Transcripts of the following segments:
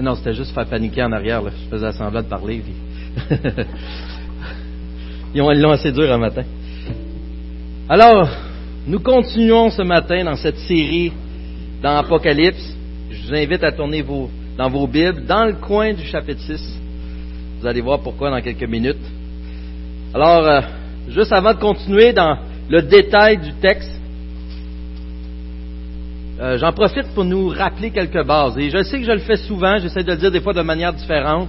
Non, c'était juste faire paniquer en arrière. Je faisais semblant de parler. Puis... Ils l'ont assez dur un matin. Alors, nous continuons ce matin dans cette série dans Apocalypse. Je vous invite à tourner dans vos Bibles, dans le coin du chapitre 6. Vous allez voir pourquoi dans quelques minutes. Alors, euh, juste avant de continuer dans le détail du texte, euh, j'en profite pour nous rappeler quelques bases. Et je sais que je le fais souvent, j'essaie de le dire des fois de manière différente,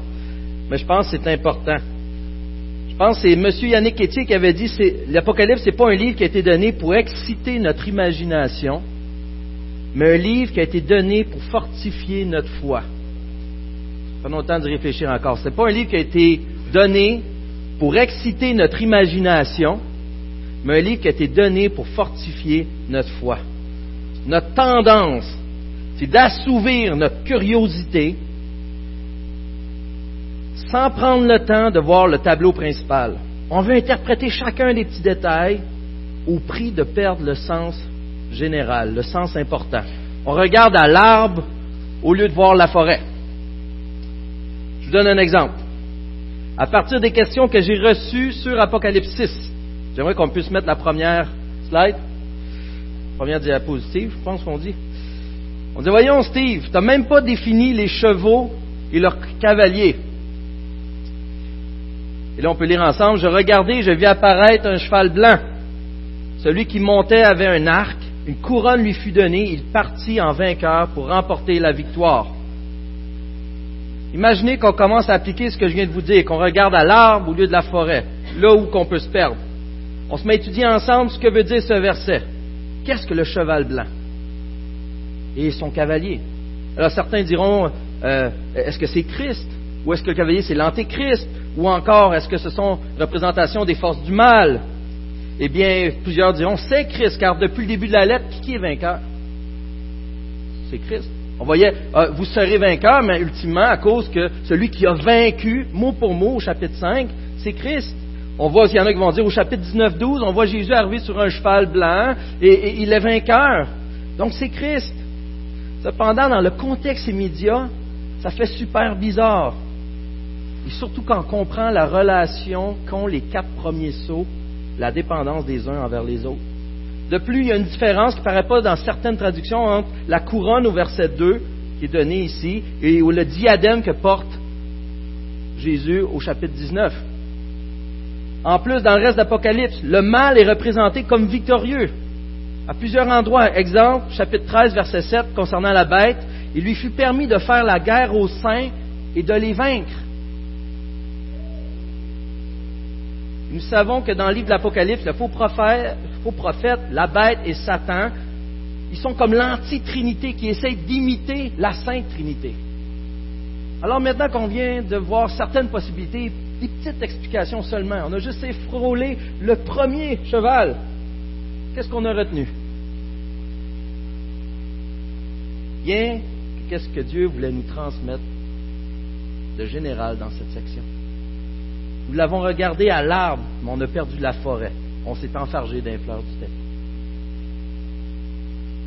mais je pense que c'est important. Je pense que c'est M. Yannick Etier qui avait dit l'Apocalypse, ce n'est pas un livre qui a été donné pour exciter notre imagination, mais un livre qui a été donné pour fortifier notre foi. Pas longtemps de réfléchir encore. Ce n'est pas un livre qui a été donné pour exciter notre imagination, mais un livre qui a été donné pour fortifier notre foi. Notre tendance, c'est d'assouvir notre curiosité sans prendre le temps de voir le tableau principal. On veut interpréter chacun des petits détails au prix de perdre le sens général, le sens important. On regarde à l'arbre au lieu de voir la forêt. Je vous donne un exemple. À partir des questions que j'ai reçues sur Apocalypse 6, j'aimerais qu'on puisse mettre la première slide, première diapositive, je pense qu'on dit. On dit, voyons Steve, tu n'as même pas défini les chevaux et leurs cavaliers. Et là, on peut lire ensemble, je regardais, je vis apparaître un cheval blanc. Celui qui montait avait un arc, une couronne lui fut donnée, il partit en vainqueur pour remporter la victoire. Imaginez qu'on commence à appliquer ce que je viens de vous dire, qu'on regarde à l'arbre au lieu de la forêt, là où qu'on peut se perdre. On se met à étudier ensemble ce que veut dire ce verset. Qu'est-ce que le cheval blanc? Et son cavalier. Alors certains diront, euh, est-ce que c'est Christ? Ou est-ce que le cavalier c'est l'antéchrist? Ou encore est-ce que ce sont représentations des forces du mal? Eh bien, plusieurs diront c'est Christ, car depuis le début de la lettre, qui est vainqueur? C'est Christ. On voyait, euh, vous serez vainqueur, mais ultimement, à cause que celui qui a vaincu, mot pour mot, au chapitre 5, c'est Christ. On voit, il y en a qui vont dire au chapitre 19-12, on voit Jésus arriver sur un cheval blanc et, il est vainqueur. Donc c'est Christ. Cependant, dans le contexte immédiat, ça fait super bizarre. Et surtout quand on comprend la relation qu'ont les quatre premiers sauts, la dépendance des uns envers les autres. De plus, il y a une différence qui ne paraît pas dans certaines traductions entre la couronne au verset 2, qui est donnée ici, et le diadème que porte Jésus au chapitre 19. En plus, dans le reste d'Apocalypse, le mal est représenté comme victorieux. À plusieurs endroits. Exemple, chapitre 13, verset 7, concernant la bête, il lui fut permis de faire la guerre aux saints et de les vaincre. Nous savons que dans le livre de l'Apocalypse, le faux prophète, faux prophète, la bête et Satan, ils sont comme l'anti-trinité qui essaye d'imiter la Sainte Trinité. Alors maintenant qu'on vient de voir certaines possibilités, des petites explications seulement, on a juste frôlé le premier cheval. Qu'est-ce qu'on a retenu? Bien, qu'est-ce que Dieu voulait nous transmettre de général dans cette section? Nous l'avons regardé à l'arbre, mais on a perdu la forêt. On s'est enfargé d'un fleur du thé.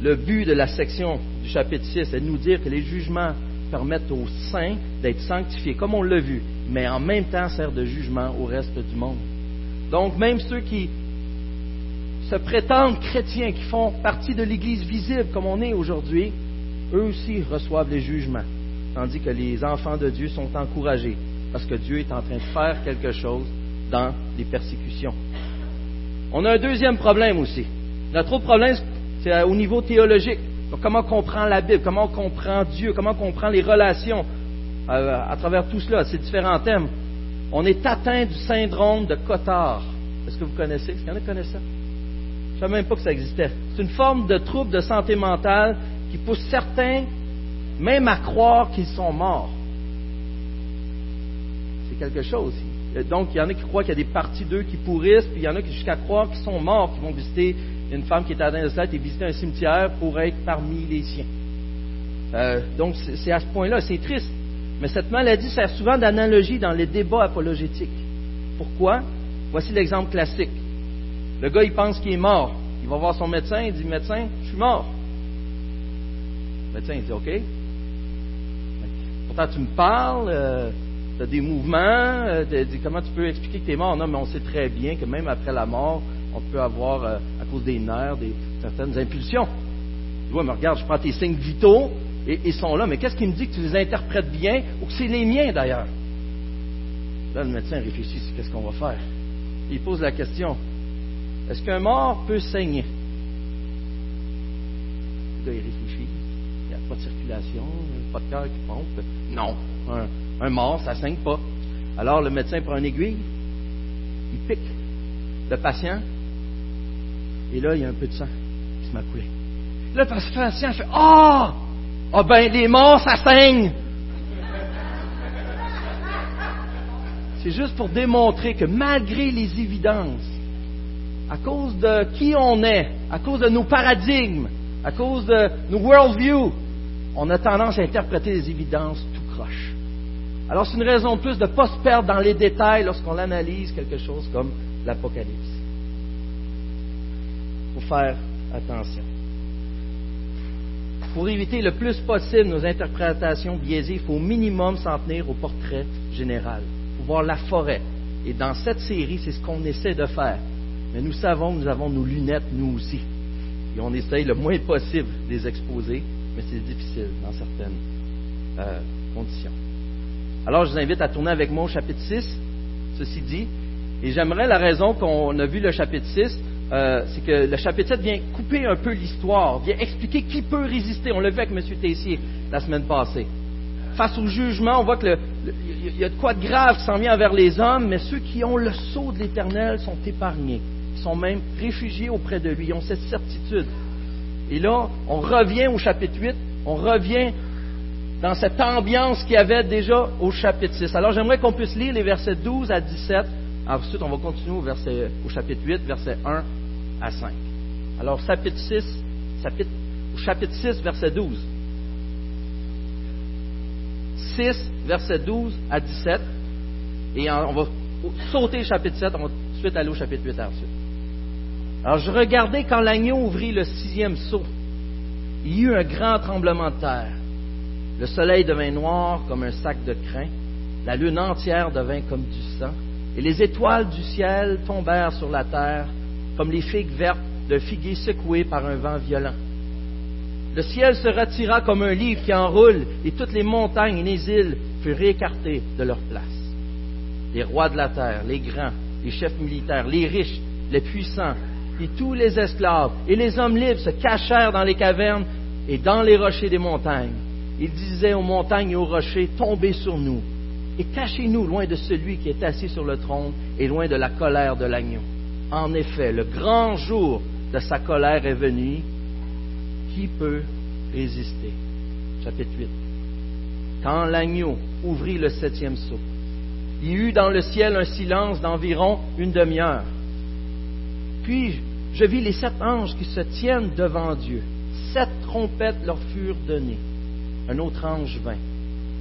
Le but de la section du chapitre 6 est de nous dire que les jugements permettent aux saints d'être sanctifiés, comme on l'a vu, mais en même temps servent de jugement au reste du monde. Donc même ceux qui se prétendent chrétiens, qui font partie de l'Église visible comme on est aujourd'hui, eux aussi reçoivent les jugements, tandis que les enfants de Dieu sont encouragés parce que Dieu est en train de faire quelque chose dans les persécutions. On a un deuxième problème aussi. Notre autre problème, c'est au niveau théologique. Comment on comprend la Bible, comment on comprend Dieu, comment on comprend les relations euh, à travers tout cela, ces différents thèmes. On est atteint du syndrome de Cotard. Est-ce que vous connaissez? Est-ce qu'il y en a qui connaissent ça? Je ne savais même pas que ça existait. C'est une forme de trouble de santé mentale qui pousse certains même à croire qu'ils sont morts quelque chose. Donc, il y en a qui croient qu'il y a des parties d'eux qui pourrissent, puis il y en a qui jusqu'à croire qu'ils sont morts, qui vont visiter une femme qui est atteinte de cela et visiter un cimetière pour être parmi les siens. Euh, donc, c'est à ce point-là, c'est triste. Mais cette maladie sert souvent d'analogie dans les débats apologétiques. Pourquoi? Voici l'exemple classique. Le gars, il pense qu'il est mort. Il va voir son médecin, il dit Médecin, je suis mort. Le médecin, il dit OK pourtant tu me parles, euh, des mouvements, euh, comment tu peux expliquer que tu es mort? Non, mais on sait très bien que même après la mort, on peut avoir, euh, à cause des nerfs, des, certaines impulsions. Tu vois, mais regarde, je prends tes signes vitaux, et ils sont là, mais qu'est-ce qui me dit que tu les interprètes bien, ou que c'est les miens d'ailleurs? Là, le médecin réfléchit, qu'est-ce qu'on va faire? Il pose la question, est-ce qu'un mort peut saigner? Le gars, il réfléchit. De circulation, pas de cœur qui pompe. Non, un, mort, ça ne saigne pas. Alors le médecin prend une aiguille, il pique le patient, et là, il y a un peu de sang qui se m'a coulé. Là, le patient fait Ah! Ah ben, les morts, ça saigne! C'est juste pour démontrer que malgré les évidences, à cause de qui on est, à cause de nos paradigmes, à cause de nos worldviews, on a tendance à interpréter les évidences tout croche. Alors c'est une raison de plus de ne pas se perdre dans les détails lorsqu'on analyse quelque chose comme l'Apocalypse. Il faut faire attention. Pour éviter le plus possible nos interprétations biaisées, il faut au minimum s'en tenir au portrait général. Faut voir la forêt. Et dans cette série, c'est ce qu'on essaie de faire. Mais nous savons que nous avons nos lunettes, nous aussi. Et on essaye le moins possible de les exposer, mais c'est difficile dans certaines euh, conditions. Alors, je vous invite à tourner avec moi au chapitre 6, ceci dit. Et j'aimerais la raison qu'on a vu le chapitre 6, euh, c'est que le chapitre 7 vient couper un peu l'histoire, vient expliquer qui peut résister. On l'a vu avec M. Tessier la semaine passée. Face au jugement, on voit qu'il y a de quoi de grave qui s'en vient vers les hommes, mais ceux qui ont le sceau de l'Éternel sont épargnés. Sont même réfugiés auprès de lui. Ils ont cette certitude. Et là, on revient au chapitre 8, on revient dans cette ambiance qu'il y avait déjà au chapitre 6. Alors j'aimerais qu'on puisse lire les versets 12 à 17. Ensuite, on va continuer au, chapitre 8, verset 1 à 5. Alors, chapitre 6, chapitre, chapitre 6, verset 12. 6, verset 12 à 17. Et on va sauter le chapitre 7, on va tout de suite aller au chapitre 8 ensuite. Alors, je regardais quand l'agneau ouvrit le sixième seau. Il y eut un grand tremblement de terre. Le soleil devint noir comme un sac de crin. La lune entière devint comme du sang. Et les étoiles du ciel tombèrent sur la terre comme les figues vertes de figuier secoué par un vent violent. Le ciel se retira comme un livre qui enroule, et toutes les montagnes et les îles furent écartées de leur place. Les rois de la terre, les grands, les chefs militaires, les riches, les puissants, et tous les esclaves, et les hommes libres se cachèrent dans les cavernes et dans les rochers des montagnes. Ils disaient aux montagnes et aux rochers, tombez sur nous, et cachez-nous loin de celui qui est assis sur le trône et loin de la colère de l'agneau. En effet, le grand jour de sa colère est venu. Qui peut résister? Chapitre 8. Quand l'agneau ouvrit le septième seau, il y eut dans le ciel un silence d'environ une demi-heure. Puis je vis les sept anges qui se tiennent devant Dieu. Sept trompettes leur furent données. Un autre ange vint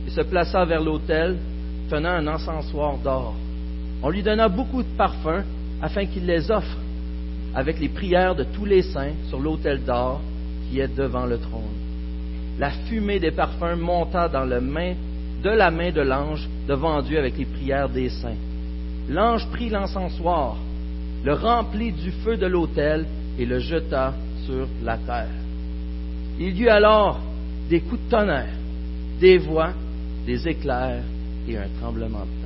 et se plaça vers l'autel, tenant un encensoir d'or. On lui donna beaucoup de parfums afin qu'il les offre avec les prières de tous les saints sur l'autel d'or qui est devant le trône. La fumée des parfums monta dans le main, de la main de l'ange devant Dieu avec les prières des saints. L'ange prit l'encensoir, le remplit du feu de l'autel et le jeta sur la terre. Il y eut alors des coups de tonnerre, des voix, des éclairs et un tremblement de terre.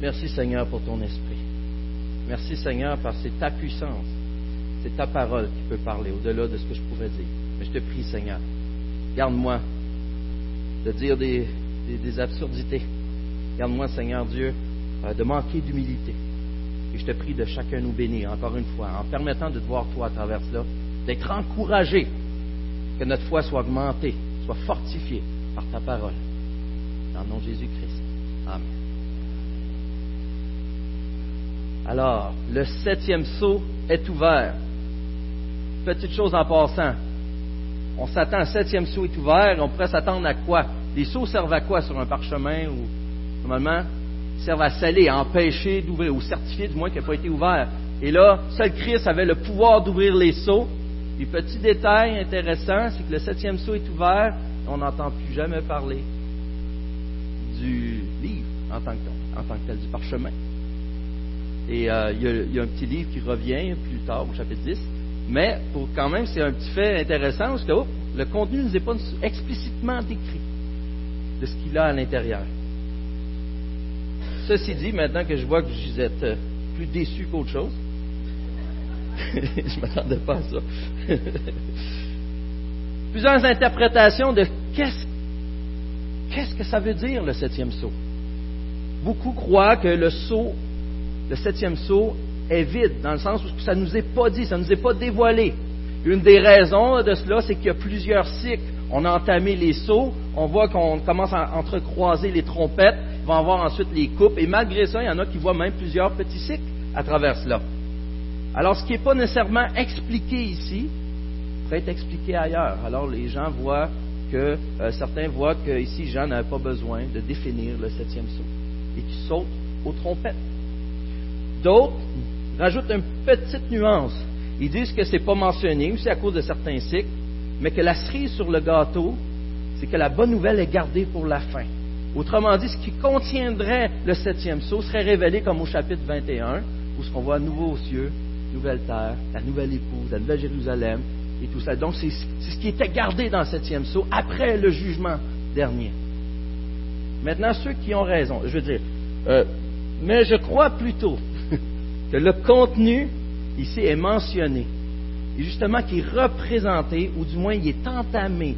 Merci Seigneur pour ton esprit. Merci Seigneur parce que c'est ta puissance, c'est ta parole qui peut parler au-delà de ce que je pourrais dire. Mais je te prie Seigneur, garde-moi de dire des, absurdités. Garde-moi Seigneur Dieu euh, de manquer d'humilité. Et je te prie de chacun nous bénir, encore une fois, en permettant de te voir toi à travers cela, d'être encouragé, que notre foi soit augmentée, soit fortifiée par ta parole. Dans le nom de Jésus-Christ. Amen. Alors, le septième saut est ouvert. Petite chose en passant. On s'attend, un septième saut est ouvert, on pourrait s'attendre à quoi? Les sauts servent à quoi sur un parchemin ou normalement servent à sceller, à empêcher d'ouvrir ou certifier du moins qu'il n'a pas été ouvert. Et là, seul Christ avait le pouvoir d'ouvrir les seaux. Et petit détail intéressant, c'est que le septième seau est ouvert, on n'entend plus jamais parler du livre en tant que, tel, du parchemin. Et euh, il, y a, un petit livre qui revient plus tard au chapitre 10. Mais pour quand même, c'est un petit fait intéressant parce que le contenu ne nous est pas explicitement décrit de ce qu'il a à l'intérieur. Ceci dit, maintenant que je vois que vous êtes euh, plus déçus qu'autre chose, je ne m'attendais pas à ça. Plusieurs interprétations de qu'est-ce, qu'est-ce que ça veut dire le septième saut? Beaucoup croient que le saut, le septième saut, est vide, dans le sens où ça ne nous est pas dit, ça ne nous est pas dévoilé. Une des raisons de cela, c'est qu'il y a plusieurs cycles. On a entamé les sauts, on voit qu'on commence à entrecroiser les trompettes, il va avoir ensuite les coupes, et malgré ça, il y en a qui voient même plusieurs petits cycles à travers cela. Alors, ce qui n'est pas nécessairement expliqué ici pourrait être expliqué ailleurs. Alors, les gens voient que, euh, certains voient qu'ici, Jean n'avait pas besoin de définir le septième saut et qui saute aux trompettes. D'autres rajoutent une petite nuance. Ils disent que ce n'est pas mentionné, c'est à cause de certains cycles, mais que la cerise sur le gâteau, c'est que la bonne nouvelle est gardée pour la fin. Autrement dit, ce qui contiendrait le septième saut serait révélé comme au chapitre 21, où ce qu'on voit nouveau cieux, nouvelle terre, la nouvelle épouse, la nouvelle Jérusalem et tout ça. Donc c'est ce qui était gardé dans le septième saut après le jugement dernier. Maintenant, ceux qui ont raison, je veux dire, euh, mais je crois plutôt que le contenu ici est mentionné et justement qui est représenté, ou du moins il est entamé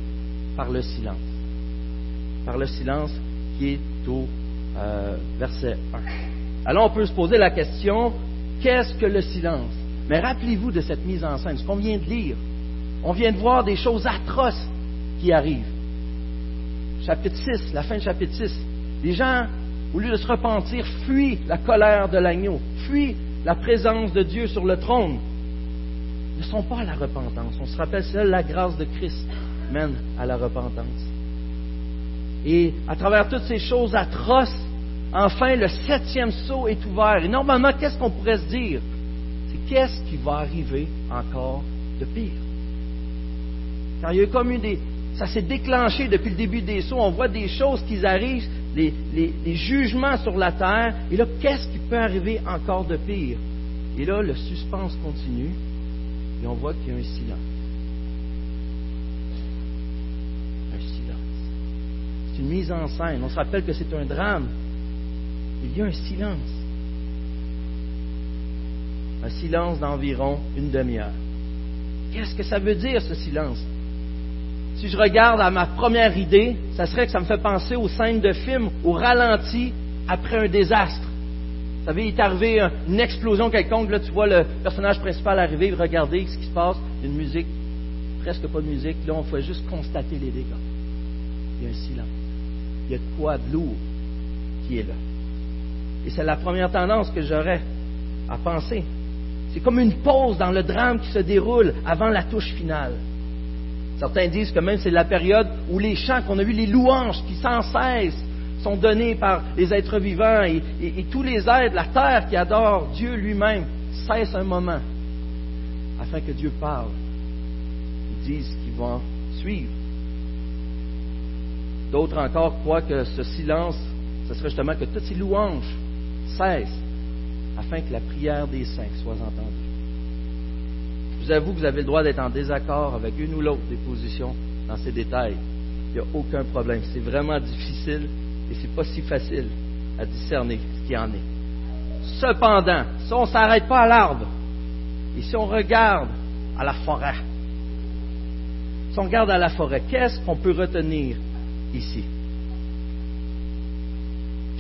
par le silence. Par le silence qui est au euh, verset 1. Alors on peut se poser la question, qu'est-ce que le silence? Mais rappelez-vous de cette mise en scène, ce qu'on vient de lire. On vient de voir des choses atroces qui arrivent. Chapitre 6, la fin du chapitre 6. Les gens, au lieu de se repentir, fuient la colère de l'agneau, fuient la présence de Dieu sur le trône. Ne sont pas la repentance. On se rappelle, seule la grâce de Christ mène à la repentance. Et à travers toutes ces choses atroces, enfin le septième saut est ouvert. Et normalement, qu'est-ce qu'on pourrait se dire? C'est qu'est-ce qui va arriver encore de pire? Car il y a comme des. Ça s'est déclenché depuis le début des sauts. On voit des choses qui arrivent, les, jugements sur la terre. Et là, qu'est-ce qui peut arriver encore de pire? Et là, le suspense continue. Et on voit qu'il y a un silence. une mise en scène. On se rappelle que c'est un drame. Il y a un silence. Un silence d'environ une demi-heure. Qu'est-ce que ça veut dire, ce silence? Si je regarde à ma première idée, ça serait que ça me fait penser aux scènes de film au ralenti après un désastre. Vous savez, il est arrivé une explosion quelconque, là tu vois le personnage principal arriver, regarder ce qui se passe, une musique, presque pas de musique, là on fait juste constater les dégâts. Il y a un silence il y a de quoi de lourd qui est là. Et c'est la première tendance que j'aurais à penser. C'est comme une pause dans le drame qui se déroule avant la touche finale. Certains disent que même c'est la période où les chants qu'on a vus, les louanges qui sans cesse sont donnés par les êtres vivants et, et tous les êtres, la terre qui adore Dieu lui-même, cessent un moment afin que Dieu parle. Ils disent qu'ils vont suivre. D'autres encore croient que ce silence, ce serait justement que toutes ces louanges cessent afin que la prière des saints soit entendue. Je vous avoue que vous avez le droit d'être en désaccord avec une ou l'autre des positions dans ces détails. Il n'y a aucun problème. C'est vraiment difficile et c'est pas si facile à discerner ce qu'il en est. Cependant, si on ne s'arrête pas à l'arbre et si on regarde à la forêt, si on regarde à la forêt, qu'est-ce qu'on peut retenir ici?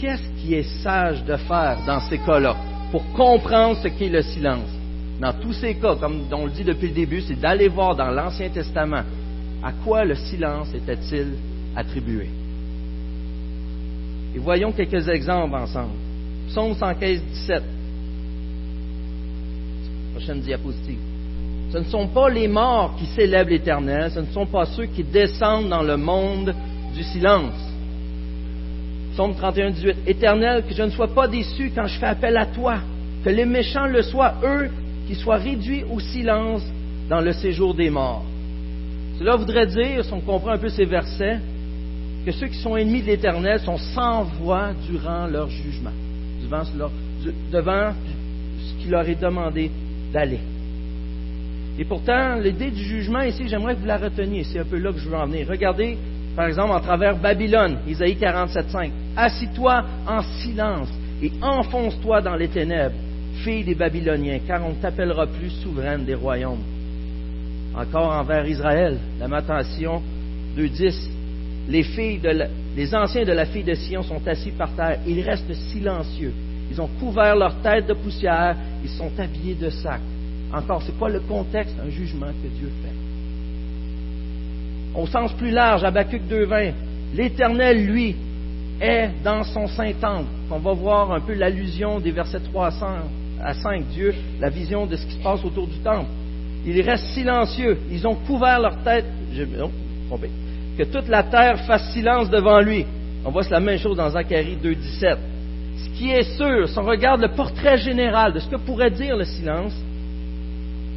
Qu'est-ce qui est sage de faire dans ces cas-là pour comprendre ce qu'est le silence? Dans tous ces cas, comme on le dit depuis le début, c'est d'aller voir dans l'Ancien Testament à quoi le silence était-il attribué. Et voyons quelques exemples ensemble. Psaume 115, 17. Prochaine diapositive. Ce ne sont pas les morts qui célèbrent l'Éternel, ce ne sont pas ceux qui descendent dans le monde du silence. Psaume 31, 18. Éternel, que je ne sois pas déçu quand je fais appel à toi. Que les méchants le soient, eux, qui soient réduits au silence dans le séjour des morts. Cela voudrait dire, si on comprend un peu ces versets, que ceux qui sont ennemis de l'Éternel sont sans voix durant leur jugement, devant, devant ce qui leur est demandé d'aller. Et pourtant, l'idée du jugement ici, j'aimerais que vous la reteniez. C'est un peu là que je veux en venir. Regardez, par exemple, en travers Babylone, Isaïe 47.5. Assis-toi en silence et enfonce-toi dans les ténèbres, fille des Babyloniens, car on ne t'appellera plus souveraine des royaumes. Encore envers Israël, Lamentation 2.10. Les, les anciens de la fille de Sion sont assis par terre. Ils restent silencieux. Ils ont couvert leur tête de poussière. Ils sont habillés de sacs. Encore, c'est quoi le contexte Un jugement que Dieu fait. Au sens plus large, Habakkuk 2.20, l'Éternel, lui, est dans son Saint-Temple. On va voir un peu l'allusion des versets 300 à 5. Dieu, la vision de ce qui se passe autour du temple. Ils restent silencieux. Ils ont couvert leur tête. non, Que toute la terre fasse silence devant lui. On voit la même chose dans Zacharie 2.17. Ce qui est sûr, si on regarde le portrait général de ce que pourrait dire le silence,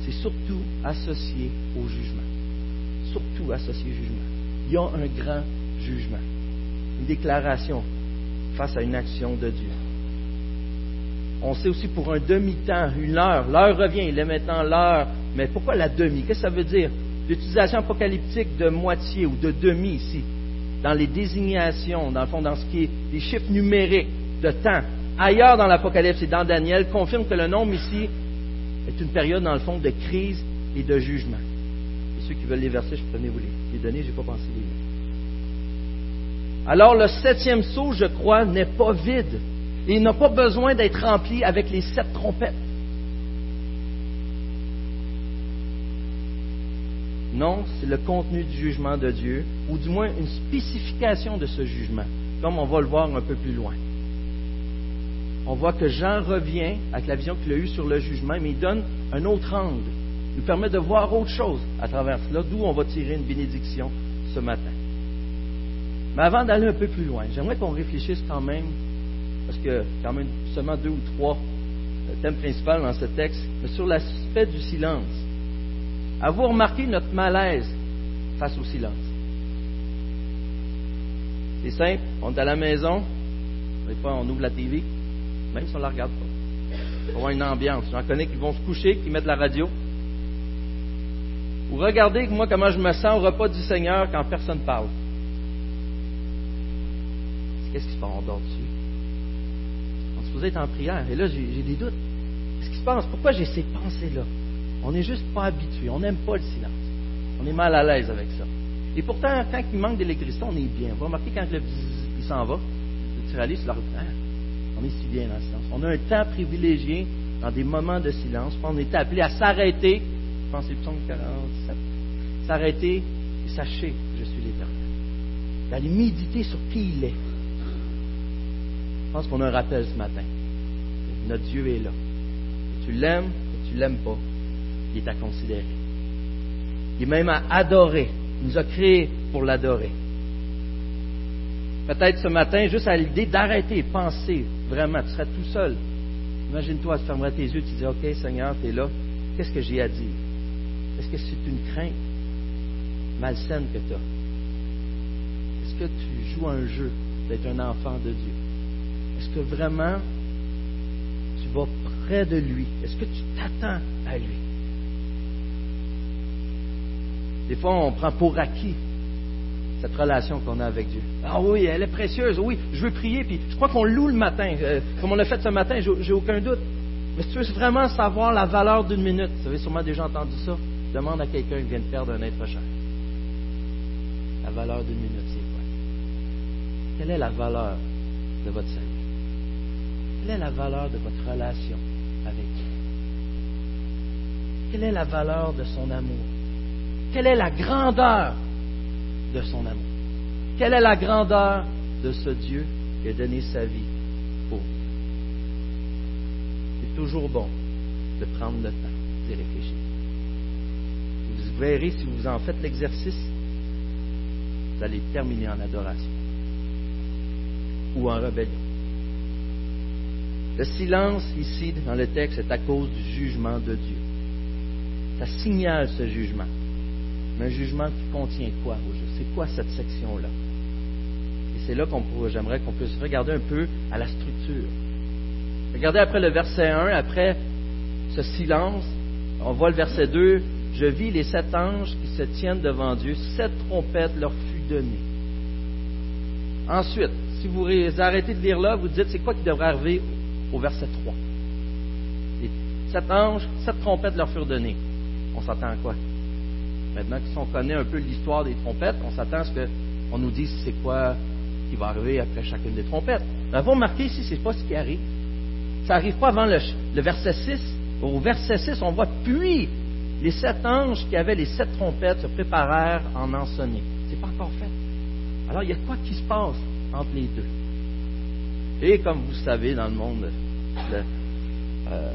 c'est surtout associé au jugement. Surtout associé au jugement. Il y a un grand jugement. Une déclaration face à une action de Dieu. On sait aussi pour un demi-temps, une heure. L'heure revient, il est maintenant l'heure. Mais pourquoi la demi? Qu'est-ce que ça veut dire? L'utilisation apocalyptique de moitié ou de demi ici, dans les désignations, dans le fond, dans ce qui est des chiffres numériques de temps. Ailleurs dans l'Apocalypse et dans Daniel, confirme que le nombre ici est une période, dans le fond, de crise et de jugement. Et ceux qui veulent les versets, je peux vous les, donner, je n'ai pas pensé les lire. Alors, le septième sceau, je crois, n'est pas vide. Il n'a pas besoin d'être rempli avec les sept trompettes. Non, c'est le contenu du jugement de Dieu, ou du moins une spécification de ce jugement, comme on va le voir un peu plus loin on voit que Jean revient avec la vision qu'il a eue sur le jugement, mais il donne un autre angle. Il nous permet de voir autre chose à travers cela, d'où on va tirer une bénédiction ce matin. Mais avant d'aller un peu plus loin, j'aimerais qu'on réfléchisse quand même, parce que quand même seulement deux ou trois euh, thèmes principaux dans ce texte, mais sur l'aspect du silence. Avez-vous remarqué notre malaise face au silence? C'est simple, on est à la maison, on ouvre la TV, même si on ne la regarde pas. Va avoir une ambiance. J'en connais qui vont se coucher, qui mettent la radio. Ou regardez moi comment je me sens au repas du Seigneur quand personne ne parle. Qu'est-ce qui se passe? On dort dessus? On se faisait être en prière. Et là, j'ai des doutes. Qu'est-ce qui se passe? Pourquoi j'ai ces pensées-là? On n'est juste pas habitué. On n'aime pas le silence. On est mal à l'aise avec ça. Et pourtant, quand il manque d'électricité, on est bien. Vous remarquez quand le il s'en va, le tiraliste, il on est si bien dans le silence. On a un temps privilégié dans des moments de silence. On est appelé à s'arrêter. Je pense que c'est le psaume 47. S'arrêter et sachez que je suis l'éternel. D'aller méditer sur qui il est. Je pense qu'on a un rappel ce matin. Notre Dieu est là. Tu l'aimes, que tu l'aimes pas, il est à considérer. Il est même à adorer. Il nous a créés pour l'adorer. Peut-être ce matin, juste à l'idée d'arrêter, penser vraiment, tu serais tout seul. Imagine-toi, tu fermerais tes yeux, tu dis, OK, Seigneur, tu es là. Qu'est-ce que j'ai à dire? Est-ce que c'est une crainte malsaine que tu as? Est-ce que tu joues un jeu d'être un enfant de Dieu? Est-ce que vraiment tu vas près de lui? Est-ce que tu t'attends à lui? Des fois, on prend pour acquis cette relation qu'on a avec Dieu. Ah oui, elle est précieuse. Oui, je veux prier, puis je crois qu'on loue le matin, euh, comme on l'a fait ce matin, j'ai aucun doute. Mais si tu veux vraiment savoir la valeur d'une minute, vous avez sûrement déjà entendu ça, demande à quelqu'un qui vient de perdre un être cher. La valeur d'une minute, c'est quoi? Quelle est la valeur de votre salut? Quelle est la valeur de votre relation avec Dieu? Quelle est la valeur de son amour? Quelle est la grandeur de son amour? Quelle est la grandeur de ce Dieu qui a donné sa vie pour nous? C'est toujours bon de prendre le temps d'y réfléchir. Vous verrez, si vous en faites l'exercice, vous allez terminer en adoration ou en rébellion. Le silence ici dans le texte est à cause du jugement de Dieu. Ça signale ce jugement. Mais un jugement qui contient quoi C'est quoi cette section-là? Et c'est là qu'on j'aimerais qu'on puisse regarder un peu à la structure. Regardez après le verset 1, après ce silence, on voit le verset 2, je vis les sept anges qui se tiennent devant Dieu, sept trompettes leur fut donnée. Ensuite, si vous arrêtez de lire là, vous dites c'est quoi qui devrait arriver au verset 3. Les sept anges, sept trompettes leur furent données. On s'attend à quoi? Maintenant qu'on connaît un peu l'histoire des trompettes, on s'attend à ce qu'on nous dise c'est quoi qui va arriver après chacune des trompettes. Mais vous remarquez ici, c'est pas ce qui arrive. Ça n'arrive pas avant le, verset 6. Au verset 6, on voit puis les sept anges qui avaient les sept trompettes se préparèrent en en sonner. C'est pas encore fait. Alors il y a quoi qui se passe entre les deux? Et comme vous savez, dans le monde euh,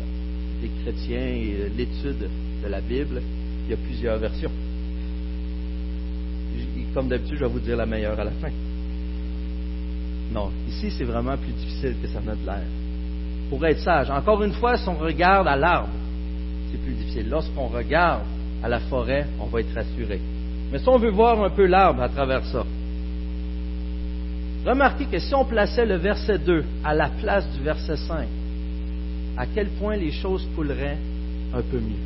des chrétiens et l'étude de la Bible, il y a plusieurs versions. Comme d'habitude, je vais vous dire la meilleure à la fin. Non, ici c'est vraiment plus difficile que ça n'a de l'air. Pour être sage, encore une fois, si on regarde à l'arbre, c'est plus difficile. Lorsqu'on regarde à la forêt, on va être rassuré. Mais si on veut voir un peu l'arbre à travers ça, remarquez que si on plaçait le verset 2 à la place du verset 5, à quel point les choses couleraient un peu mieux.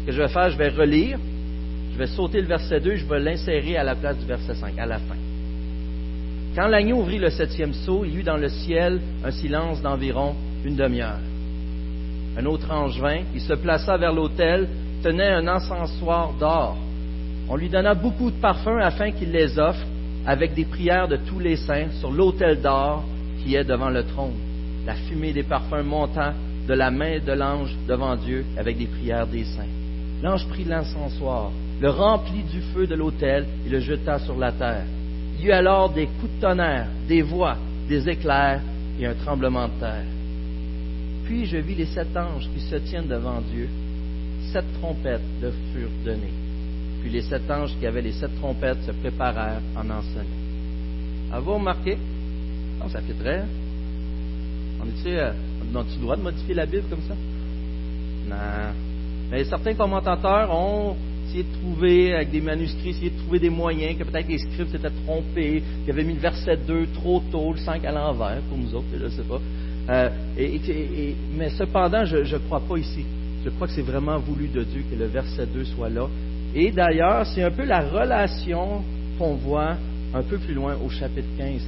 Ce que je vais faire, je vais relire, je vais sauter le verset 2, je vais l'insérer à la place du verset 5, à la fin. Quand l'agneau ouvrit le septième sceau, il y eut dans le ciel un silence d'environ une demi-heure. Un autre ange vint, il se plaça vers l'autel, tenait un encensoir d'or. On lui donna beaucoup de parfums afin qu'il les offre avec des prières de tous les saints sur l'autel d'or qui est devant le trône la fumée des parfums montant de la main de l'ange devant Dieu avec des prières des saints. L'ange prit l'encensoir, le remplit du feu de l'autel et le jeta sur la terre. Il y eut alors des coups de tonnerre, des voix, des éclairs et un tremblement de terre. Puis je vis les sept anges qui se tiennent devant Dieu. Sept trompettes leur furent données. Puis les sept anges qui avaient les sept trompettes se préparèrent en enseignant. Avez-vous remarqué? Ça fait très. On est-tu euh, le droit de modifier la Bible comme ça? Non. Mais certains commentateurs ont essayé de trouver, avec des manuscrits, essayé de trouver des moyens, que peut-être les scripts s'étaient trompés, qu'ils avaient mis le verset 2 trop tôt, le 5 à l'envers, pour nous autres, je ne sais pas. Euh, mais cependant, je ne crois pas ici. Je crois que c'est vraiment voulu de Dieu que le verset 2 soit là. Et d'ailleurs, c'est un peu la relation qu'on voit un peu plus loin au chapitre 15.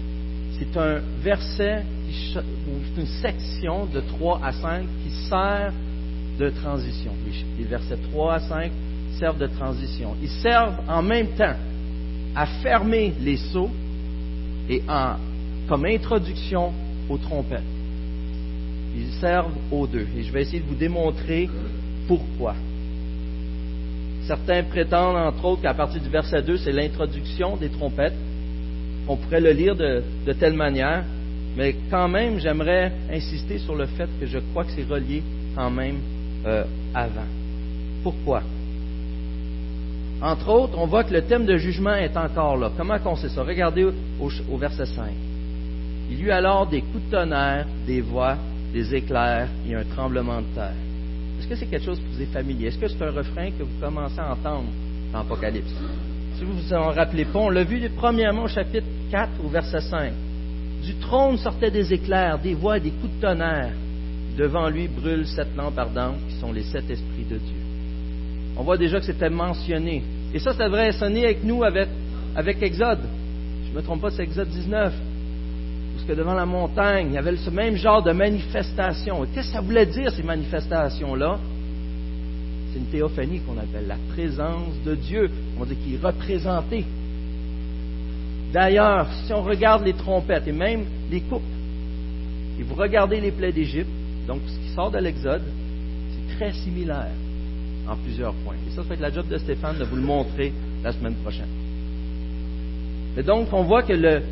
C'est un verset c'est une section de 3 à 5 qui sert de transition. Les versets 3 à 5 servent de transition. Ils servent en même temps à fermer les seaux et comme introduction aux trompettes. Ils servent aux deux. Et je vais essayer de vous démontrer pourquoi. Certains prétendent, entre autres, qu'à partir du verset 2, c'est l'introduction des trompettes. On pourrait le lire de telle manière. Mais quand même, j'aimerais insister sur le fait que je crois que c'est relié quand même euh, avant. Pourquoi? Entre autres, on voit que le thème de jugement est encore là. Comment on sait ça? Regardez au, verset 5. Il y eut alors des coups de tonnerre, des voix, des éclairs et un tremblement de terre. Est-ce que c'est quelque chose qui vous est familier? Est-ce que c'est un refrain que vous commencez à entendre dans l'Apocalypse Si vous vous en rappelez pas, on l'a vu premièrement au chapitre 4 au verset 5. Du trône sortaient des éclairs, des voix des coups de tonnerre. Devant lui brûlent sept lampes ardentes qui sont les sept esprits de Dieu. On voit déjà que c'était mentionné. Et ça, ça devrait sonner avec nous avec, avec Exode. Je ne me trompe pas, c'est Exode 19. Parce que devant la montagne, il y avait ce même genre de manifestation. Qu'est-ce que ça voulait dire, ces manifestations-là? C'est une théophanie qu'on appelle la présence de Dieu. On dit qu'il est représenté. D'ailleurs, si on regarde les trompettes et même les coupes, et vous regardez les plaies d'Égypte, donc ce qui sort de l'Exode, c'est très similaire en plusieurs points. Et ça, ça va être la job de Stéphane de vous le montrer la semaine prochaine. Et donc, on voit que le,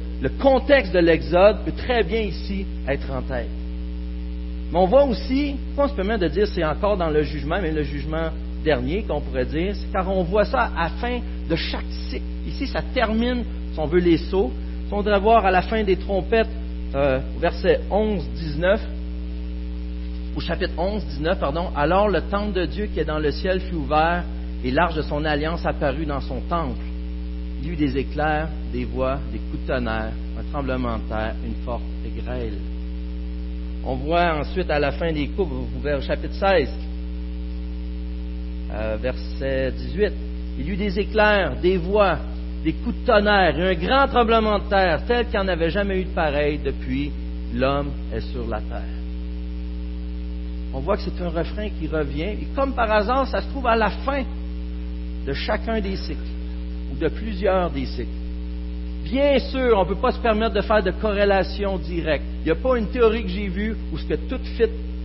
contexte de l'Exode peut très bien ici être en tête. Mais on voit aussi, on se permet de dire c'est encore dans le jugement, mais le jugement dernier qu'on pourrait dire, car on voit ça à la fin de chaque cycle. Ici, ça termine si on veut les sauts. Si on voudrait voir à la fin des trompettes, euh, verset 11, 19, au chapitre 11, 19, pardon, alors le temple de Dieu qui est dans le ciel fut ouvert et l'arche de son alliance apparut dans son temple. Il y eut des éclairs, des voix, des coups de tonnerre, un tremblement de terre, une forte grêle. On voit ensuite à la fin des coupes, au chapitre 16, euh, verset 18, il y eut des éclairs, des voix, des coups de tonnerre et un grand tremblement de terre tel qu'il n'y en avait jamais eu de pareil depuis l'homme est sur la terre. On voit que c'est un refrain qui revient et comme par hasard, ça se trouve à la fin de chacun des cycles ou de plusieurs des cycles. Bien sûr, on ne peut pas se permettre de faire de corrélation directe. Il n'y a pas une théorie que j'ai vue où ce que tout fit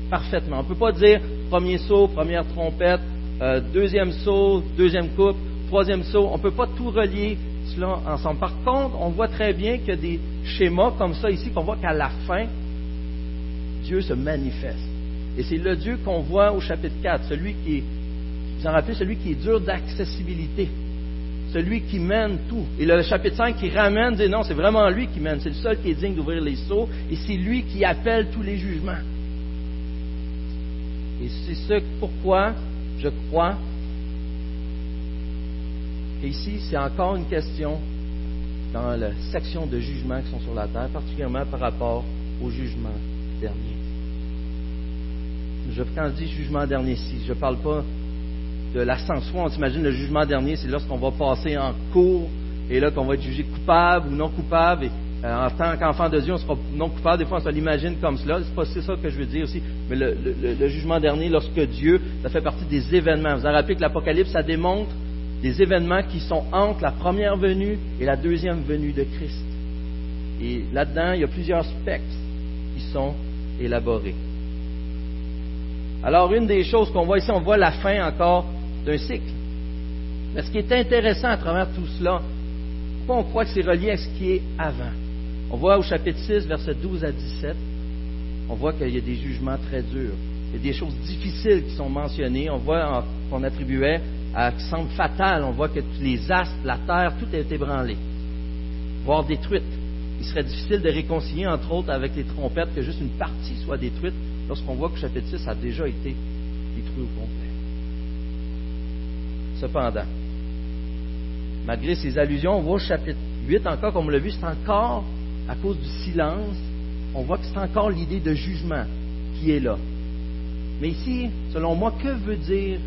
parfaitement. On ne peut pas dire premier saut, première trompette, euh, deuxième saut, deuxième coupe, troisième saut. On ne peut pas tout relier ensemble. Par contre, on voit très bien qu'il y a des schémas comme ça ici qu'on voit qu'à la fin, Dieu se manifeste. Et c'est le Dieu qu'on voit au chapitre 4, celui qui est, vous en celui qui est dur d'accessibilité, celui qui mène tout. Et le chapitre 5 qui ramène, dit non, c'est vraiment lui qui mène, c'est le seul qui est digne d'ouvrir les seaux, et c'est lui qui appelle tous les jugements. Et c'est ce pourquoi je crois et ici, c'est encore une question dans la section de jugements qui sont sur la terre, particulièrement par rapport au jugement dernier. Je, quand je dis jugement dernier, si je ne parle pas de l'ascension, on s'imagine le jugement dernier, c'est lorsqu'on va passer en cours et là qu'on va être jugé coupable ou non coupable. Euh, en tant qu'enfant de Dieu, on sera non coupable. Des fois, on se l'imagine comme cela. C'est pas ça que je veux dire aussi. Mais le, jugement dernier, lorsque Dieu, ça fait partie des événements. Vous avez rappelé que l'Apocalypse, ça démontre des événements qui sont entre la première venue et la deuxième venue de Christ. Et là-dedans, il y a plusieurs spectres qui sont élaborés. Alors, une des choses qu'on voit ici, on voit la fin encore d'un cycle. Mais ce qui est intéressant à travers tout cela, pourquoi on croit que c'est relié à ce qui est avant? On voit au chapitre 6, versets 12 à 17, on voit qu'il y a des jugements très durs. Il y a des choses difficiles qui sont mentionnées. On voit qu'on attribuait à, qui semble fatale. On voit que les astres, la terre, tout a été ébranlé, voire détruite. Il serait difficile de réconcilier, entre autres, avec les trompettes, que juste une partie soit détruite, lorsqu'on voit que le chapitre 6 a déjà été détruit au complet. Cependant, malgré ces allusions, on voit au chapitre 8 encore, comme on l'a vu, c'est encore, à cause du silence, on voit que c'est encore l'idée de jugement qui est là. Mais ici, selon moi, que veut dire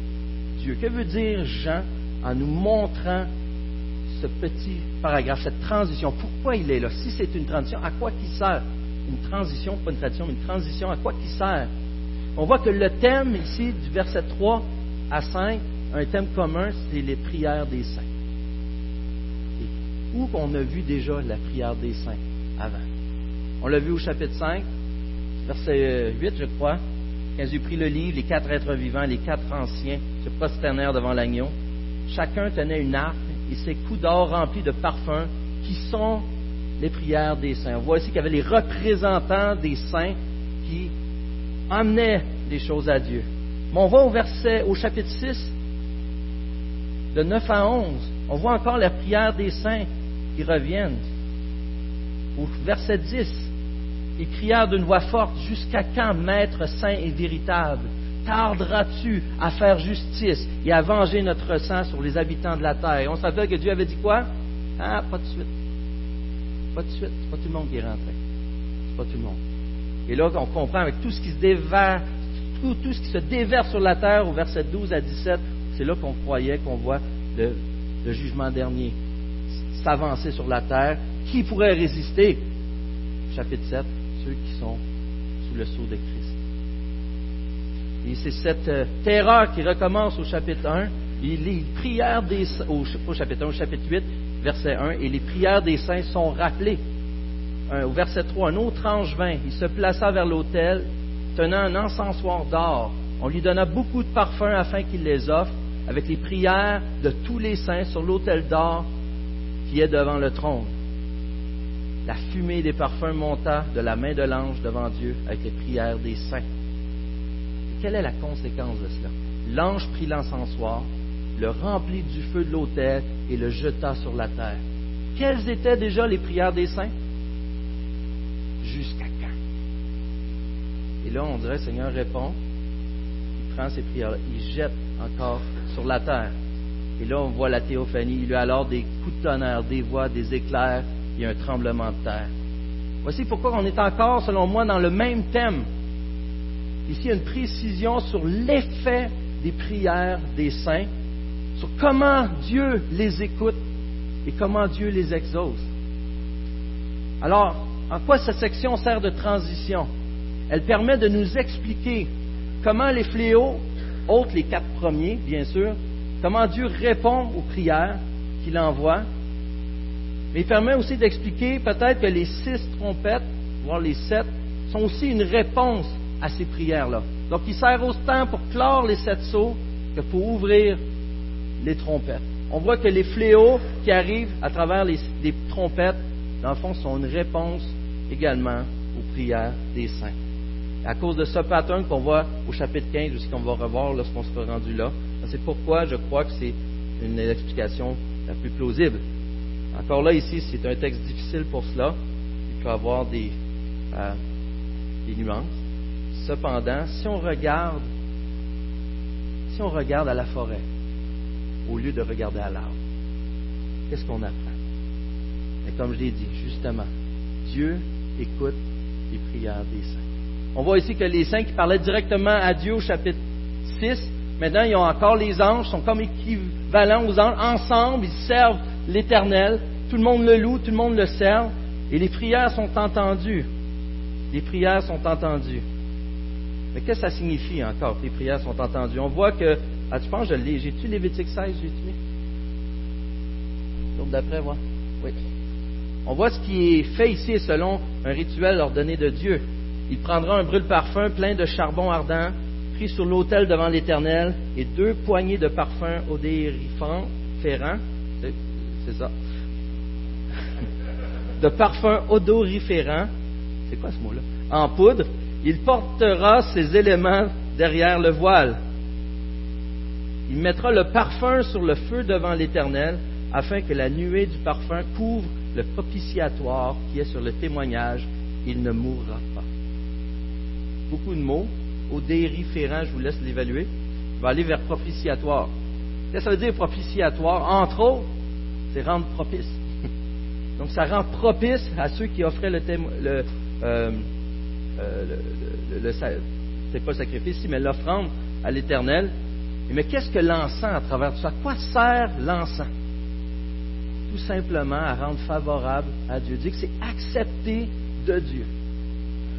que veut dire Jean en nous montrant ce petit paragraphe, cette transition? Pourquoi il est là? Si c'est une transition, à quoi qui sert? Une transition, pas une transition, mais une transition, à quoi qui sert? On voit que le thème ici, du verset 3 à 5, un thème commun, c'est les prières des saints. Où on a vu déjà la prière des saints avant? On l'a vu au chapitre 5, verset 8, je crois. J'ai pris le livre, les quatre êtres vivants, les quatre anciens se prosternèrent devant l'agneau. Chacun tenait une arpe et ses coups d'or remplis de parfums qui sont les prières des saints. On voit ici qu'il y avait les représentants des saints qui amenaient des choses à Dieu. Mais on voit au au chapitre 6, de 9 à 11, on voit encore les prières des saints qui reviennent. Au verset 10, ils crièrent d'une voix forte, Jusqu'à quand, Maître saint et véritable, tarderas-tu à faire justice et à venger notre sang sur les habitants de la terre? on savait que Dieu avait dit quoi? Ah, pas de suite. Pas de suite. C'est pas tout le monde qui est rentré. C'est pas tout le monde. Et là, on comprend avec tout ce qui se déverse, tout, ce qui se déverse sur la terre au verset 12 à 17, c'est là qu'on croyait qu'on voit le jugement dernier s'avancer sur la terre. Qui pourrait résister? Chapitre 7, ceux qui sont sous le sceau de Christ. Et c'est cette euh, terreur qui recommence au chapitre 1. Et les prières des au, chapitre 1, au chapitre 8, verset 1, et les prières des saints sont rappelées. au verset 3, un autre ange vint, il se plaça vers l'autel, tenant un encensoir d'or. On lui donna beaucoup de parfums afin qu'il les offre, avec les prières de tous les saints sur l'autel d'or qui est devant le trône la fumée des parfums monta de la main de l'ange devant Dieu avec les prières des saints. quelle est la conséquence de cela? L'ange prit l'encensoir, le remplit du feu de l'autel et le jeta sur la terre. Quelles étaient déjà les prières des saints? Jusqu'à quand? Et là, on dirait, Seigneur répond, il prend ces prières-là, il jette encore sur la terre. Et là, on voit la théophanie. Il y a alors des coups de tonnerre, des voix, des éclairs, il y a un tremblement de terre. Voici pourquoi on est encore, selon moi, dans le même thème. Ici, il y a une précision sur l'effet des prières des saints, sur comment Dieu les écoute et comment Dieu les exauce. Alors, en quoi cette section sert de transition? Elle permet de nous expliquer comment les fléaux, autres les quatre premiers, bien sûr, comment Dieu répond aux prières qu'il envoie. Mais il permet aussi d'expliquer peut-être que les six trompettes, voire les sept, sont aussi une réponse à ces prières-là. Donc il sert autant pour clore les sept sceaux que pour ouvrir les trompettes. On voit que les fléaux qui arrivent à travers les, trompettes, dans le fond, sont une réponse également aux prières des saints. À cause de ce pattern qu'on voit au chapitre 15, aussi qu'on va revoir lorsqu'on sera rendu là, c'est pourquoi je crois que c'est une explication la plus plausible. Encore là, ici, c'est un texte difficile pour cela. Il peut avoir des, euh, des nuances. Cependant, si on regarde, si on regarde à la forêt, au lieu de regarder à l'arbre, qu'est-ce qu'on apprend? Mais comme je l'ai dit, justement, Dieu écoute les prières des saints. On voit ici que les saints qui parlaient directement à Dieu au chapitre 6, maintenant ils ont encore les anges, sont comme équivalents aux anges, ensemble ils servent l'Éternel, tout le monde le loue, tout le monde le sert, et les prières sont entendues. Les prières sont entendues. Mais qu'est-ce que ça signifie encore que les prières sont entendues? On voit que, ah, tu penses, je l'ai, j'ai-tu Lévitique 16, j'ai-tu d'après, moi? Oui. On voit ce qui est fait ici selon un rituel ordonné de Dieu. Il prendra un brûle-parfum plein de charbon ardent, pris sur l'autel devant l'Éternel, et deux poignées de parfum odorifant, ferrant, de parfum odoriférant, c'est quoi ce mot-là, en poudre, il portera ces éléments derrière le voile. Il mettra le parfum sur le feu devant l'Éternel, afin que la nuée du parfum couvre le propitiatoire qui est sur le témoignage. Il ne mourra pas. Beaucoup de mots. Au je vous laisse l'évaluer. Je vais aller vers propitiatoire. Qu'est-ce que ça veut dire propitiatoire? Entre autres, c'est rendre propice. Donc ça rend propice à ceux qui offraient le, le, euh, euh, c'est pas le sacrifice mais l'offrande à l'Éternel. Mais qu'est-ce que l'encens à travers tout ça? À quoi sert l'encens? Tout simplement à rendre favorable à Dieu. Dire que c'est accepté de Dieu.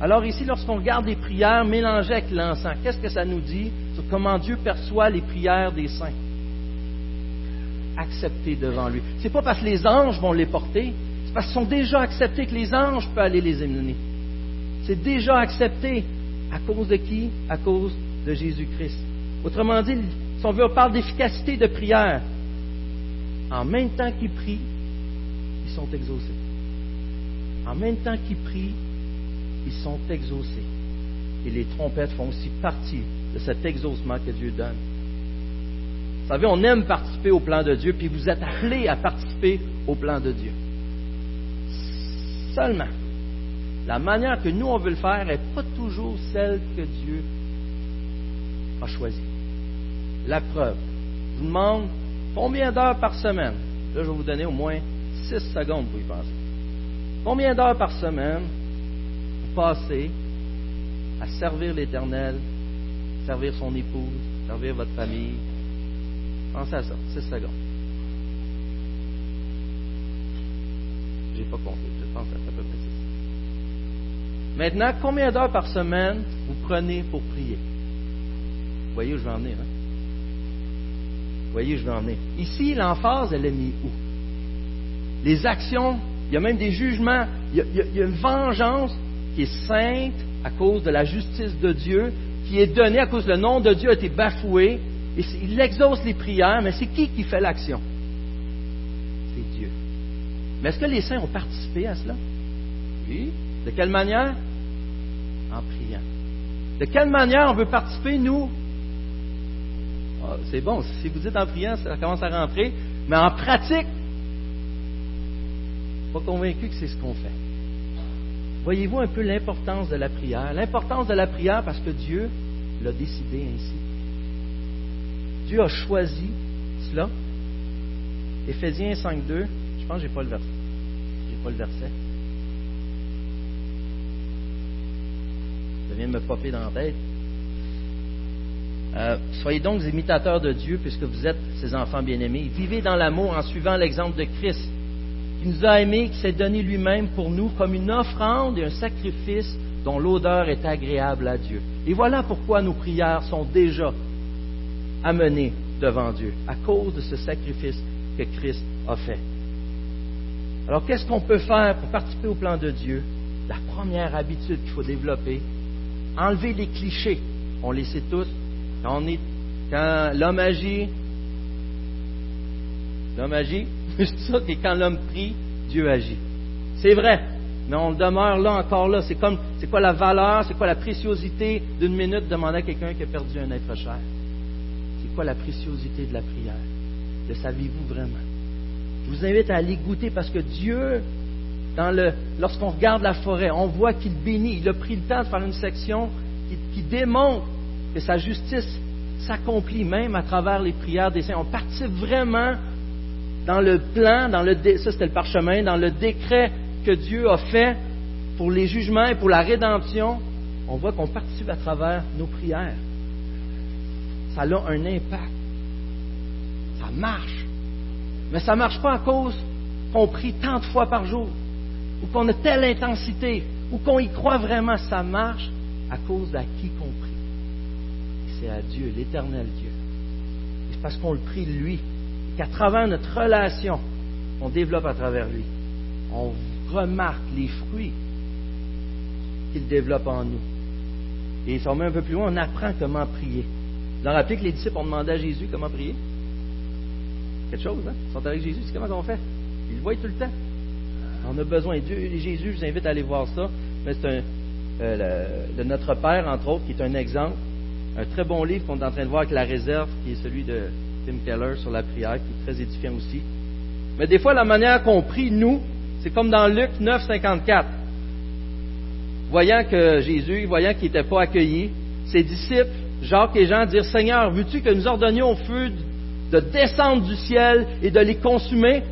Alors ici, lorsqu'on regarde les prières mélangées avec l'encens, qu'est-ce que ça nous dit sur comment Dieu perçoit les prières des saints? Acceptées devant lui. C'est pas parce que les anges vont les porter, c'est parce qu'ils sont déjà acceptés que les anges peuvent aller les émener. C'est déjà accepté. À cause de qui? À cause de Jésus-Christ. Autrement dit, si on veut, on parle d'efficacité de prière. En même temps qu'ils prient, ils sont exaucés. En même temps qu'ils prient, ils sont exaucés. Et les trompettes font aussi partie de cet exaucement que Dieu donne. Vous savez, on aime participer au plan de Dieu, puis vous êtes appelés à participer au plan de Dieu. Seulement, la manière que nous, on veut le faire n'est pas toujours celle que Dieu a choisie. La preuve. Je vous demande combien d'heures par semaine? Là, je vais vous donner au moins six secondes pour y penser. Combien d'heures par semaine vous passez à servir l'Éternel, servir son épouse, servir votre famille? Pensez à ça, six secondes. J'ai pas compté, je pense à peu près Maintenant, combien d'heures par semaine vous prenez pour prier? Vous voyez où je vais en venir, hein? Vous voyez où je vais en venir? Ici, l'emphase, elle est mise où? Les actions, il y a même des jugements, il y, a, il y a une vengeance qui est sainte à cause de la justice de Dieu, qui est donnée à cause le nom de Dieu a été bafoué, il exauce les prières, mais c'est qui qui fait l'action? C'est Dieu. Mais est-ce que les saints ont participé à cela? Oui. De quelle manière? En priant. De quelle manière on veut participer, nous? Ah, C'est bon, si vous dites en priant, ça commence à rentrer, mais en pratique, pas convaincu que c'est ce qu'on fait. Voyez-vous un peu l'importance de la prière? L'importance de la prière parce que Dieu l'a décidé ainsi. Dieu a choisi cela. Éphésiens 5.2, je pense que je n'ai pas le verset. J'ai pas le verset. Ça vient de me popper dans la tête. Euh, soyez donc imitateurs de Dieu puisque vous êtes ses enfants bien-aimés. Vivez dans l'amour en suivant l'exemple de Christ qui nous a aimés, qui s'est donné lui-même pour nous comme une offrande et un sacrifice dont l'odeur est agréable à Dieu. Et voilà pourquoi nos prières sont déjà amenées devant Dieu, à cause de ce sacrifice que Christ a fait. Alors qu'est-ce qu'on peut faire pour participer au plan de Dieu? La première habitude qu'il faut développer, enlever les clichés. On les sait tous, quand, quand l'homme agit, l'homme agit, c'est ça, et quand l'homme prie, Dieu agit. C'est vrai, mais on demeure là encore là. C'est comme, c'est quoi la valeur, c'est quoi la préciosité d'une minute de demander à quelqu'un qui a perdu un être cher? Quoi la préciosité de la prière? Le savez-vous vraiment? Je vous invite à aller goûter parce que Dieu, lorsqu'on regarde la forêt, on voit qu'il bénit. Il a pris le temps de faire une section qui, qui démontre que sa justice s'accomplit même à travers les prières des saints. On participe vraiment dans le plan, dans le ça c'était le parchemin, dans le décret que Dieu a fait pour les jugements et pour la rédemption. On voit qu'on participe à travers nos prières. Ça a un impact. Ça marche. Mais ça ne marche pas à cause qu'on prie tant de fois par jour, ou qu'on a telle intensité, ou qu'on y croit vraiment. Ça marche à cause d'à qui qu'on prie c'est à Dieu, l'éternel Dieu. C'est parce qu'on le prie lui, qu'à travers notre relation, on développe à travers lui. On remarque les fruits qu'il développe en nous. Et si on met un peu plus loin, on apprend comment prier. Vous vous rappelez que les disciples ont demandé à Jésus comment prier Quelque chose, hein? Ils sont avec Jésus, c'est comment on fait? Ils le voient tout le temps. On a besoin. Dieu, Jésus, je vous invite à aller voir ça. Mais c'est euh, de notre Père, entre autres, qui est un exemple un très bon livre qu'on est en train de voir avec La Réserve, qui est celui de Tim Keller sur la prière, qui est très édifiant aussi. Mais des fois, la manière qu'on prie, nous, c'est comme dans Luc 9, 54. Voyant que Jésus, voyant qu'il n'était pas accueilli, ses disciples, Jacques et Jean, dirent Seigneur, veux-tu que nous ordonnions au feu de descendre du ciel et de les consumer?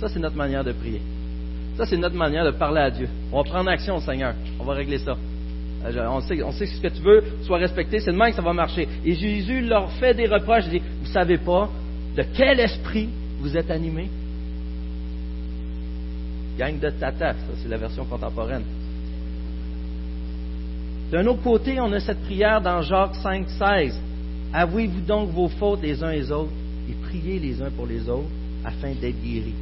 Ça, c'est notre manière de prier. Ça, c'est notre manière de parler à Dieu. On va prendre action, Seigneur. On va régler ça. Euh, on sait, sait ce que tu veux soit respecté, c'est demain que ça va marcher. Et Jésus leur fait des reproches, il dit, vous ne savez pas de quel esprit vous êtes animé Gang de tata, ça c'est la version contemporaine. D'un autre côté, on a cette prière dans Jacques 5, 16. Avouez-vous donc vos fautes les uns les autres et priez les uns pour les autres afin d'être guéris.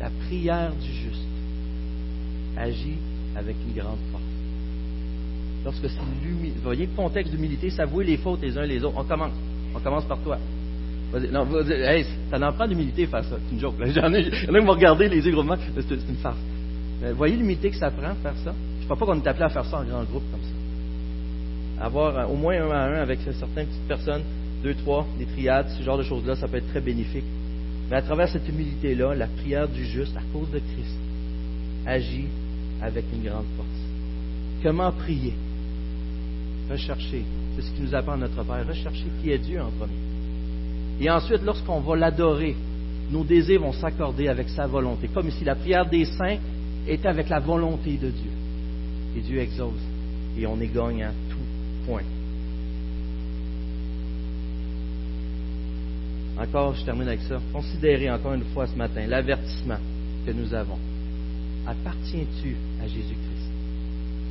La prière du juste agit avec une grande force lorsque c'est l'humilité. Voyez le contexte d'humilité, s'avouer les fautes les uns les autres. On commence. On commence par toi. Non, vous, hey, ça n'en prend d'humilité faire ça. C'est une joke. J'en ai, il y en vont regarder les yeux C'est une farce. vous voyez l'humilité que ça prend faire ça? Crois pas qu'on est appelé à faire ça en grand groupe comme ça. Avoir euh, au moins un à un avec certaines petites personnes, deux, trois, des triades, ce genre de choses-là, ça peut être très bénéfique. Mais à travers cette humilité-là, la prière du juste, à cause de Christ, agit avec une grande force. Comment prier? Rechercher. C'est ce qui nous apprend notre Père. Rechercher qui est Dieu en premier. Et ensuite, lorsqu'on va l'adorer, nos désirs vont s'accorder avec sa volonté. Comme ici, la prière des saints est avec la volonté de Dieu. Et Dieu exauce. Et on est gagne à tout point. Encore, je termine avec ça. Considérez encore une fois ce matin l'avertissement que nous avons. Appartiens-tu à Jésus-Christ?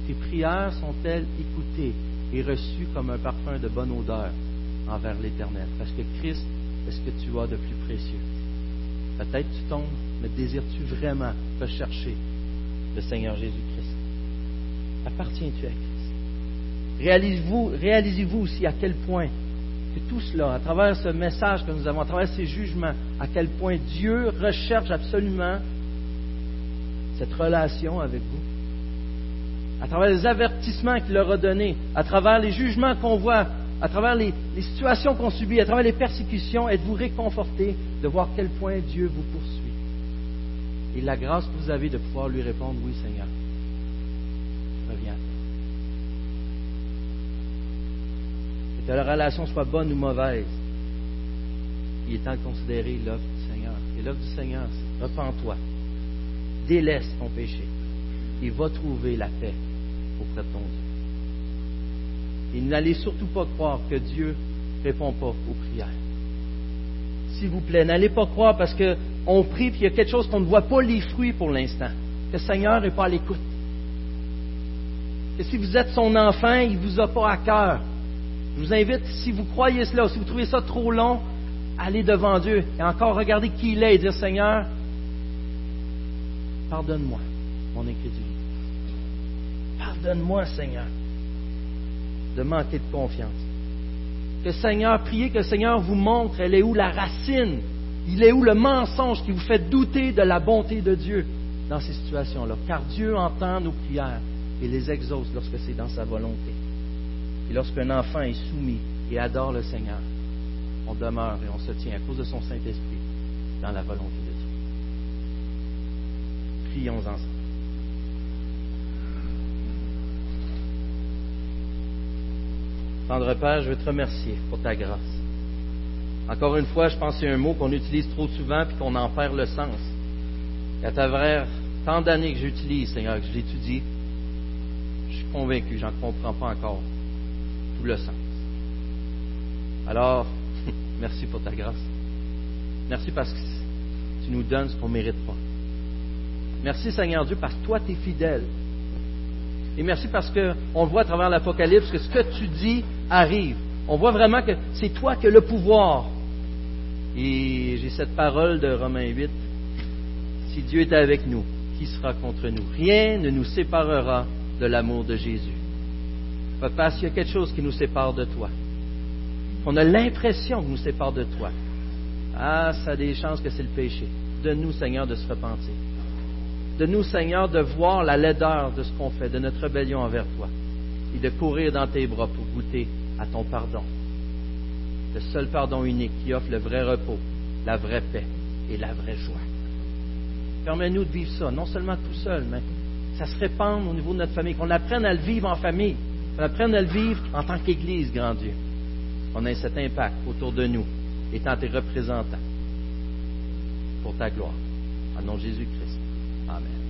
Tes prières sont-elles écoutées est reçu comme un parfum de bonne odeur envers l'Éternel? Parce que Christ est ce que tu as de plus précieux. Peut-être tu tombes, mais désires-tu vraiment rechercher le Seigneur Jésus-Christ? Appartiens-tu à Christ? Réalisez-vous réalisez aussi à quel point que tout cela, à travers ce message que nous avons, à travers ces jugements, à quel point Dieu recherche absolument cette relation avec vous? À travers les avertissements qu'il leur a donnés, à travers les jugements qu'on voit, à travers les, situations qu'on subit, à travers les persécutions, êtes-vous réconforté de voir quel point Dieu vous poursuit? Et la grâce que vous avez de pouvoir lui répondre, oui Seigneur, que la relation soit bonne ou mauvaise, il est temps de considérer l'œuvre du Seigneur. Et l'œuvre du Seigneur, c'est repens-toi, délaisse ton péché et va trouver la paix auprès de ton Dieu. Et n'allez surtout pas croire que Dieu ne répond pas aux prières. S'il vous plaît, n'allez pas croire parce qu'on prie et qu'il y a quelque chose qu'on ne voit pas les fruits pour l'instant. Que le Seigneur n'est pas à l'écoute. Que si vous êtes son enfant, il ne vous a pas à cœur. Je vous invite, si vous croyez cela, si vous trouvez ça trop long, allez devant Dieu et encore regarder qui il est et dire Seigneur, pardonne-moi mon incrédulité. Pardonne-moi, Seigneur, de manquer de confiance. Que Seigneur, priez que le Seigneur vous montre, elle est où la racine, il est où le mensonge qui vous fait douter de la bonté de Dieu dans ces situations-là. Car Dieu entend nos prières et les exauce lorsque c'est dans sa volonté. Et lorsqu'un enfant est soumis et adore le Seigneur, on demeure et on se tient à cause de son Saint-Esprit dans la volonté de Dieu. Prions ensemble. Tendre Père, je veux te remercier pour ta grâce. Encore une fois, je pense que c'est un mot qu'on utilise trop souvent puis qu'on en perd le sens. Et à travers tant d'années que j'utilise, Seigneur, que je l'étudie, je suis convaincu, j'en comprends pas encore le sens. Alors, merci pour ta grâce. Merci parce que tu nous donnes ce qu'on mérite pas. Merci Seigneur Dieu parce que toi tu es fidèle. Et merci parce qu'on voit à travers l'Apocalypse que ce que tu dis arrive. On voit vraiment que c'est toi qui as le pouvoir. Et j'ai cette parole de Romains 8. Si Dieu est avec nous, qui sera contre nous? Rien ne nous séparera de l'amour de Jésus. Papa, s'il y a quelque chose qui nous sépare de toi, qu'on a l'impression qu'il nous sépare de toi, ah, ça a des chances que c'est le péché. Donne-nous, Seigneur, de se repentir. Donne-nous, Seigneur, de voir la laideur de ce qu'on fait, de notre rébellion envers toi, et de courir dans tes bras pour goûter à ton pardon. Le seul pardon unique qui offre le vrai repos, la vraie paix et la vraie joie. Permets-nous de vivre ça, non seulement tout seul, mais ça se répande au niveau de notre famille, qu'on apprenne à le vivre en famille, qu'on apprenne à le vivre en tant qu'Église, grand Dieu. On ait cet impact autour de nous, étant tes représentants, pour ta gloire. En nom de Jésus-Christ. Amen.